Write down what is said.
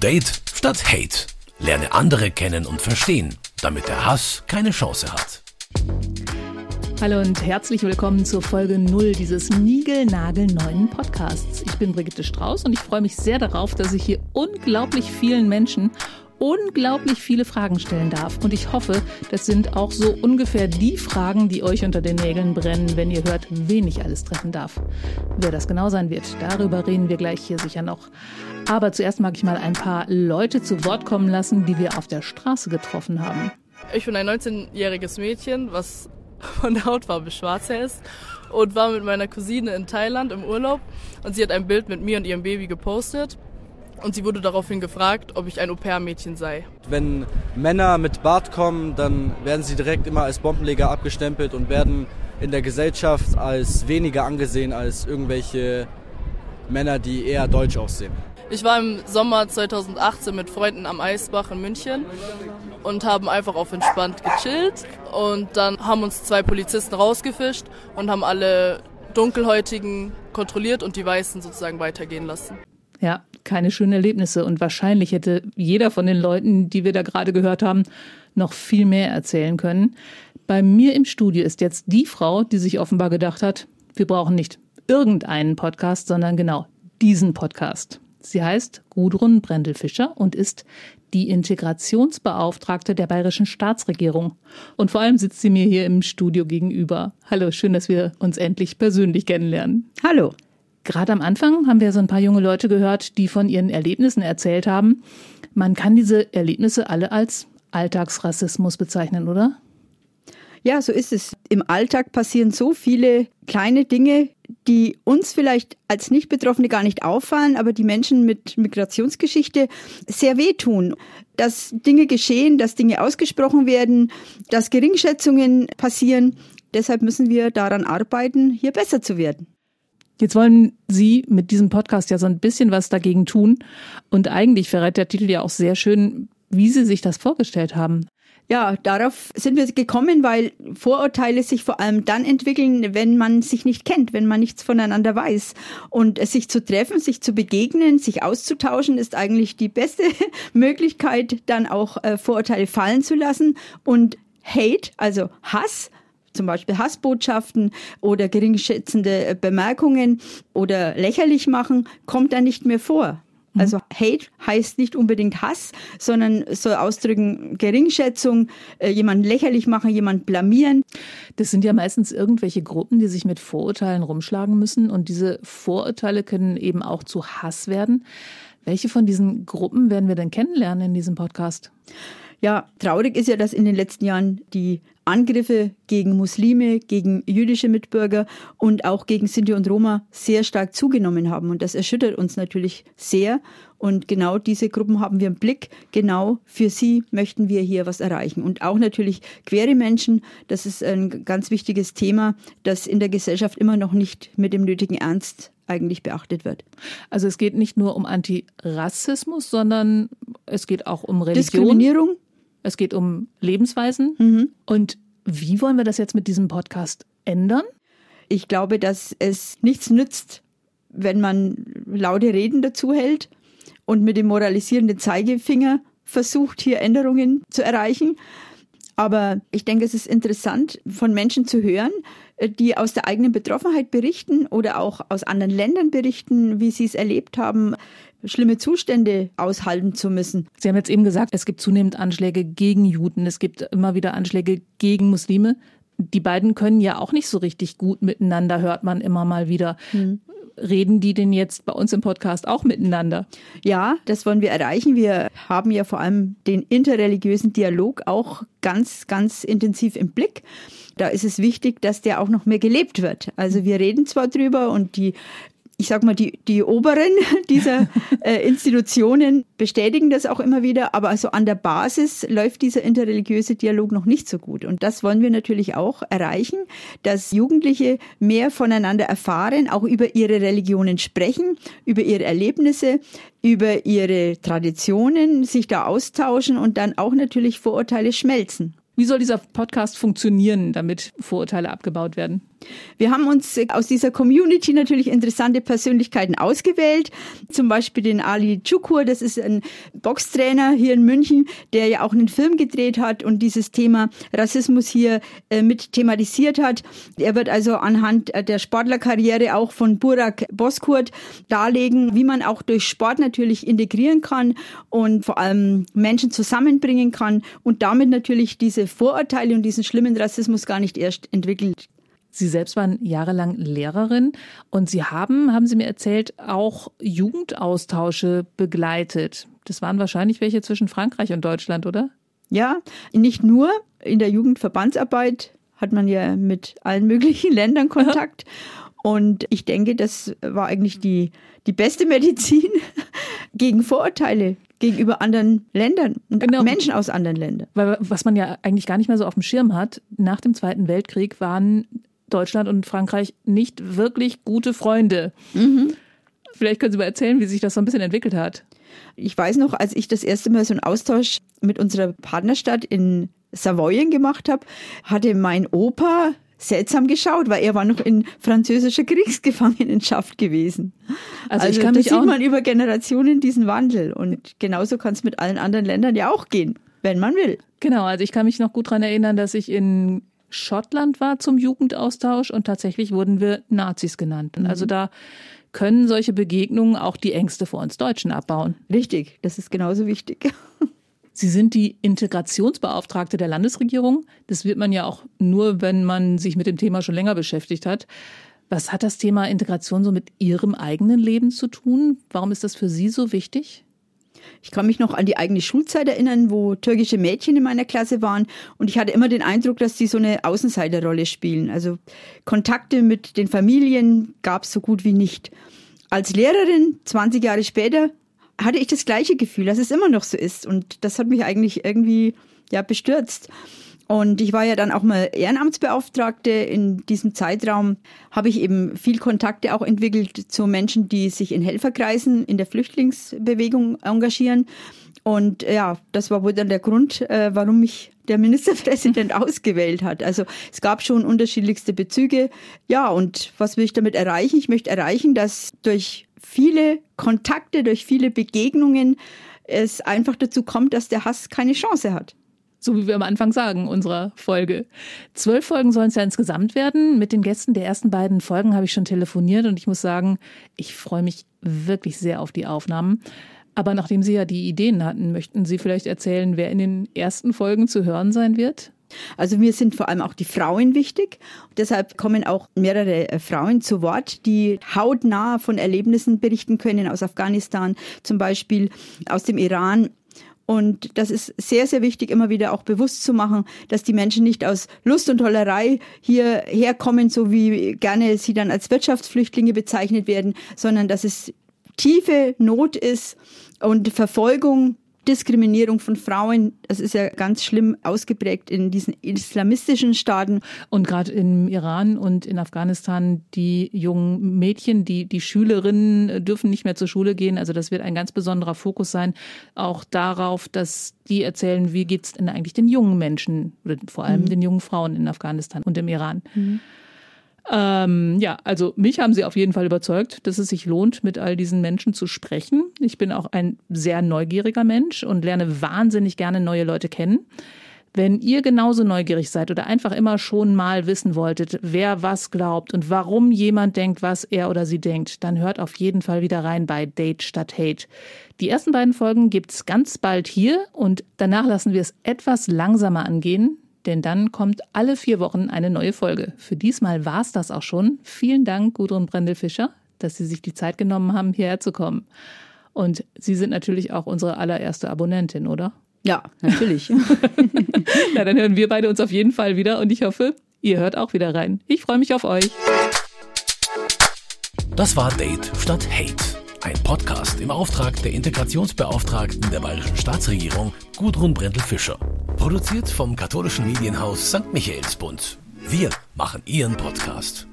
Date statt Hate. Lerne andere kennen und verstehen, damit der Hass keine Chance hat. Hallo und herzlich willkommen zur Folge 0 dieses niegelnagelneuen Podcasts. Ich bin Brigitte Strauß und ich freue mich sehr darauf, dass ich hier unglaublich vielen Menschen unglaublich viele Fragen stellen darf. Und ich hoffe, das sind auch so ungefähr die Fragen, die euch unter den Nägeln brennen, wenn ihr hört, wen ich alles treffen darf. Wer das genau sein wird, darüber reden wir gleich hier sicher noch. Aber zuerst mag ich mal ein paar Leute zu Wort kommen lassen, die wir auf der Straße getroffen haben. Ich bin ein 19-jähriges Mädchen, was von der Hautfarbe schwarz ist und war mit meiner Cousine in Thailand im Urlaub und sie hat ein Bild mit mir und ihrem Baby gepostet und sie wurde daraufhin gefragt, ob ich ein Au-pair-Mädchen sei. Wenn Männer mit Bart kommen, dann werden sie direkt immer als Bombenleger abgestempelt und werden in der Gesellschaft als weniger angesehen als irgendwelche Männer, die eher deutsch aussehen. Ich war im Sommer 2018 mit Freunden am Eisbach in München und haben einfach auf entspannt gechillt. Und dann haben uns zwei Polizisten rausgefischt und haben alle Dunkelhäutigen kontrolliert und die Weißen sozusagen weitergehen lassen. Ja, keine schönen Erlebnisse. Und wahrscheinlich hätte jeder von den Leuten, die wir da gerade gehört haben, noch viel mehr erzählen können. Bei mir im Studio ist jetzt die Frau, die sich offenbar gedacht hat, wir brauchen nicht irgendeinen Podcast, sondern genau diesen Podcast. Sie heißt Gudrun Brendelfischer und ist die Integrationsbeauftragte der bayerischen Staatsregierung. Und vor allem sitzt sie mir hier im Studio gegenüber. Hallo, schön, dass wir uns endlich persönlich kennenlernen. Hallo. Gerade am Anfang haben wir so ein paar junge Leute gehört, die von ihren Erlebnissen erzählt haben. Man kann diese Erlebnisse alle als Alltagsrassismus bezeichnen, oder? Ja, so ist es. Im Alltag passieren so viele kleine Dinge, die uns vielleicht als Nicht-Betroffene gar nicht auffallen, aber die Menschen mit Migrationsgeschichte sehr wehtun. Dass Dinge geschehen, dass Dinge ausgesprochen werden, dass Geringschätzungen passieren. Deshalb müssen wir daran arbeiten, hier besser zu werden. Jetzt wollen Sie mit diesem Podcast ja so ein bisschen was dagegen tun. Und eigentlich verrät der Titel ja auch sehr schön, wie Sie sich das vorgestellt haben. Ja, darauf sind wir gekommen, weil Vorurteile sich vor allem dann entwickeln, wenn man sich nicht kennt, wenn man nichts voneinander weiß. Und sich zu treffen, sich zu begegnen, sich auszutauschen, ist eigentlich die beste Möglichkeit, dann auch äh, Vorurteile fallen zu lassen und Hate, also Hass, zum Beispiel Hassbotschaften oder geringschätzende äh, Bemerkungen oder lächerlich machen, kommt da nicht mehr vor. Mhm. Also Hate heißt nicht unbedingt Hass, sondern soll ausdrücken Geringschätzung, äh, jemanden lächerlich machen, jemanden blamieren. Das sind ja meistens irgendwelche Gruppen, die sich mit Vorurteilen rumschlagen müssen und diese Vorurteile können eben auch zu Hass werden. Welche von diesen Gruppen werden wir denn kennenlernen in diesem Podcast? Ja, traurig ist ja, dass in den letzten Jahren die Angriffe gegen Muslime, gegen jüdische Mitbürger und auch gegen Sinti und Roma sehr stark zugenommen haben. Und das erschüttert uns natürlich sehr. Und genau diese Gruppen haben wir im Blick. Genau für sie möchten wir hier was erreichen. Und auch natürlich queere Menschen. Das ist ein ganz wichtiges Thema, das in der Gesellschaft immer noch nicht mit dem nötigen Ernst eigentlich beachtet wird. Also es geht nicht nur um Antirassismus, sondern es geht auch um Religion. Diskriminierung es geht um Lebensweisen. Mhm. Und wie wollen wir das jetzt mit diesem Podcast ändern? Ich glaube, dass es nichts nützt, wenn man laute Reden dazu hält und mit dem moralisierenden Zeigefinger versucht, hier Änderungen zu erreichen. Aber ich denke, es ist interessant, von Menschen zu hören, die aus der eigenen Betroffenheit berichten oder auch aus anderen Ländern berichten, wie sie es erlebt haben, schlimme Zustände aushalten zu müssen. Sie haben jetzt eben gesagt, es gibt zunehmend Anschläge gegen Juden, es gibt immer wieder Anschläge gegen Muslime. Die beiden können ja auch nicht so richtig gut miteinander, hört man immer mal wieder. Hm. Reden die denn jetzt bei uns im Podcast auch miteinander? Ja, das wollen wir erreichen. Wir haben ja vor allem den interreligiösen Dialog auch ganz, ganz intensiv im Blick da ist es wichtig, dass der auch noch mehr gelebt wird. Also wir reden zwar drüber und die ich sag mal, die, die Oberen dieser äh, Institutionen bestätigen das auch immer wieder, aber also an der Basis läuft dieser interreligiöse Dialog noch nicht so gut. Und das wollen wir natürlich auch erreichen, dass Jugendliche mehr voneinander erfahren, auch über ihre Religionen sprechen, über ihre Erlebnisse, über ihre Traditionen, sich da austauschen und dann auch natürlich Vorurteile schmelzen. Wie soll dieser Podcast funktionieren, damit Vorurteile abgebaut werden? Wir haben uns aus dieser Community natürlich interessante Persönlichkeiten ausgewählt. Zum Beispiel den Ali Chukur, das ist ein Boxtrainer hier in München, der ja auch einen Film gedreht hat und dieses Thema Rassismus hier äh, mit thematisiert hat. Er wird also anhand der Sportlerkarriere auch von Burak Boskurt darlegen, wie man auch durch Sport natürlich integrieren kann und vor allem Menschen zusammenbringen kann und damit natürlich diese Vorurteile und diesen schlimmen Rassismus gar nicht erst entwickelt. Sie selbst waren jahrelang Lehrerin und Sie haben, haben Sie mir erzählt, auch Jugendaustausche begleitet. Das waren wahrscheinlich welche zwischen Frankreich und Deutschland, oder? Ja, nicht nur. In der Jugendverbandsarbeit hat man ja mit allen möglichen Ländern Kontakt. Und ich denke, das war eigentlich die, die beste Medizin gegen Vorurteile gegenüber anderen Ländern und genau. Menschen aus anderen Ländern. Weil was man ja eigentlich gar nicht mehr so auf dem Schirm hat, nach dem Zweiten Weltkrieg waren Deutschland und Frankreich nicht wirklich gute Freunde. Mhm. Vielleicht können Sie mal erzählen, wie sich das so ein bisschen entwickelt hat. Ich weiß noch, als ich das erste Mal so einen Austausch mit unserer Partnerstadt in Savoyen gemacht habe, hatte mein Opa seltsam geschaut, weil er war noch in französischer Kriegsgefangenenschaft gewesen. Also, also ich kann da sieht man über Generationen diesen Wandel und genauso kann es mit allen anderen Ländern ja auch gehen, wenn man will. Genau, also ich kann mich noch gut daran erinnern, dass ich in Schottland war zum Jugendaustausch und tatsächlich wurden wir Nazis genannt. Mhm. Also da können solche Begegnungen auch die Ängste vor uns Deutschen abbauen. Richtig, das ist genauso wichtig. Sie sind die Integrationsbeauftragte der Landesregierung. Das wird man ja auch nur, wenn man sich mit dem Thema schon länger beschäftigt hat. Was hat das Thema Integration so mit Ihrem eigenen Leben zu tun? Warum ist das für Sie so wichtig? Ich kann mich noch an die eigene Schulzeit erinnern, wo türkische Mädchen in meiner Klasse waren und ich hatte immer den Eindruck, dass sie so eine Außenseiterrolle spielen. Also Kontakte mit den Familien gab es so gut wie nicht. Als Lehrerin, 20 Jahre später, hatte ich das gleiche Gefühl, dass es immer noch so ist und das hat mich eigentlich irgendwie ja bestürzt. Und ich war ja dann auch mal Ehrenamtsbeauftragte. In diesem Zeitraum habe ich eben viel Kontakte auch entwickelt zu Menschen, die sich in Helferkreisen in der Flüchtlingsbewegung engagieren. Und ja, das war wohl dann der Grund, äh, warum mich der Ministerpräsident ausgewählt hat. Also es gab schon unterschiedlichste Bezüge. Ja, und was will ich damit erreichen? Ich möchte erreichen, dass durch viele Kontakte, durch viele Begegnungen es einfach dazu kommt, dass der Hass keine Chance hat. So wie wir am Anfang sagen unserer Folge. Zwölf Folgen sollen es ja insgesamt werden. Mit den Gästen der ersten beiden Folgen habe ich schon telefoniert und ich muss sagen, ich freue mich wirklich sehr auf die Aufnahmen. Aber nachdem Sie ja die Ideen hatten, möchten Sie vielleicht erzählen, wer in den ersten Folgen zu hören sein wird? Also mir sind vor allem auch die Frauen wichtig. Deshalb kommen auch mehrere äh, Frauen zu Wort, die hautnah von Erlebnissen berichten können aus Afghanistan, zum Beispiel aus dem Iran und das ist sehr, sehr wichtig, immer wieder auch bewusst zu machen, dass die Menschen nicht aus Lust und Tollerei hierher kommen, so wie gerne sie dann als Wirtschaftsflüchtlinge bezeichnet werden, sondern dass es tiefe Not ist und Verfolgung Diskriminierung von Frauen, das ist ja ganz schlimm ausgeprägt in diesen islamistischen Staaten. Und gerade im Iran und in Afghanistan, die jungen Mädchen, die, die Schülerinnen dürfen nicht mehr zur Schule gehen. Also das wird ein ganz besonderer Fokus sein, auch darauf, dass die erzählen, wie geht es denn eigentlich den jungen Menschen oder vor allem mhm. den jungen Frauen in Afghanistan und im Iran. Mhm. Ähm, ja, also mich haben sie auf jeden Fall überzeugt, dass es sich lohnt, mit all diesen Menschen zu sprechen. Ich bin auch ein sehr neugieriger Mensch und lerne wahnsinnig gerne neue Leute kennen. Wenn ihr genauso neugierig seid oder einfach immer schon mal wissen wolltet, wer was glaubt und warum jemand denkt, was er oder sie denkt, dann hört auf jeden Fall wieder rein bei Date statt Hate. Die ersten beiden Folgen gibt's ganz bald hier und danach lassen wir es etwas langsamer angehen, denn dann kommt alle vier Wochen eine neue Folge. Für diesmal war es das auch schon. Vielen Dank, Gudrun Brendel-Fischer, dass Sie sich die Zeit genommen haben, hierher zu kommen. Und Sie sind natürlich auch unsere allererste Abonnentin, oder? Ja, natürlich. Na, dann hören wir beide uns auf jeden Fall wieder und ich hoffe, ihr hört auch wieder rein. Ich freue mich auf euch. Das war Date statt Hate. Ein Podcast im Auftrag der Integrationsbeauftragten der Bayerischen Staatsregierung Gudrun Brendel-Fischer. Produziert vom katholischen Medienhaus St. Michaelsbund. Wir machen Ihren Podcast.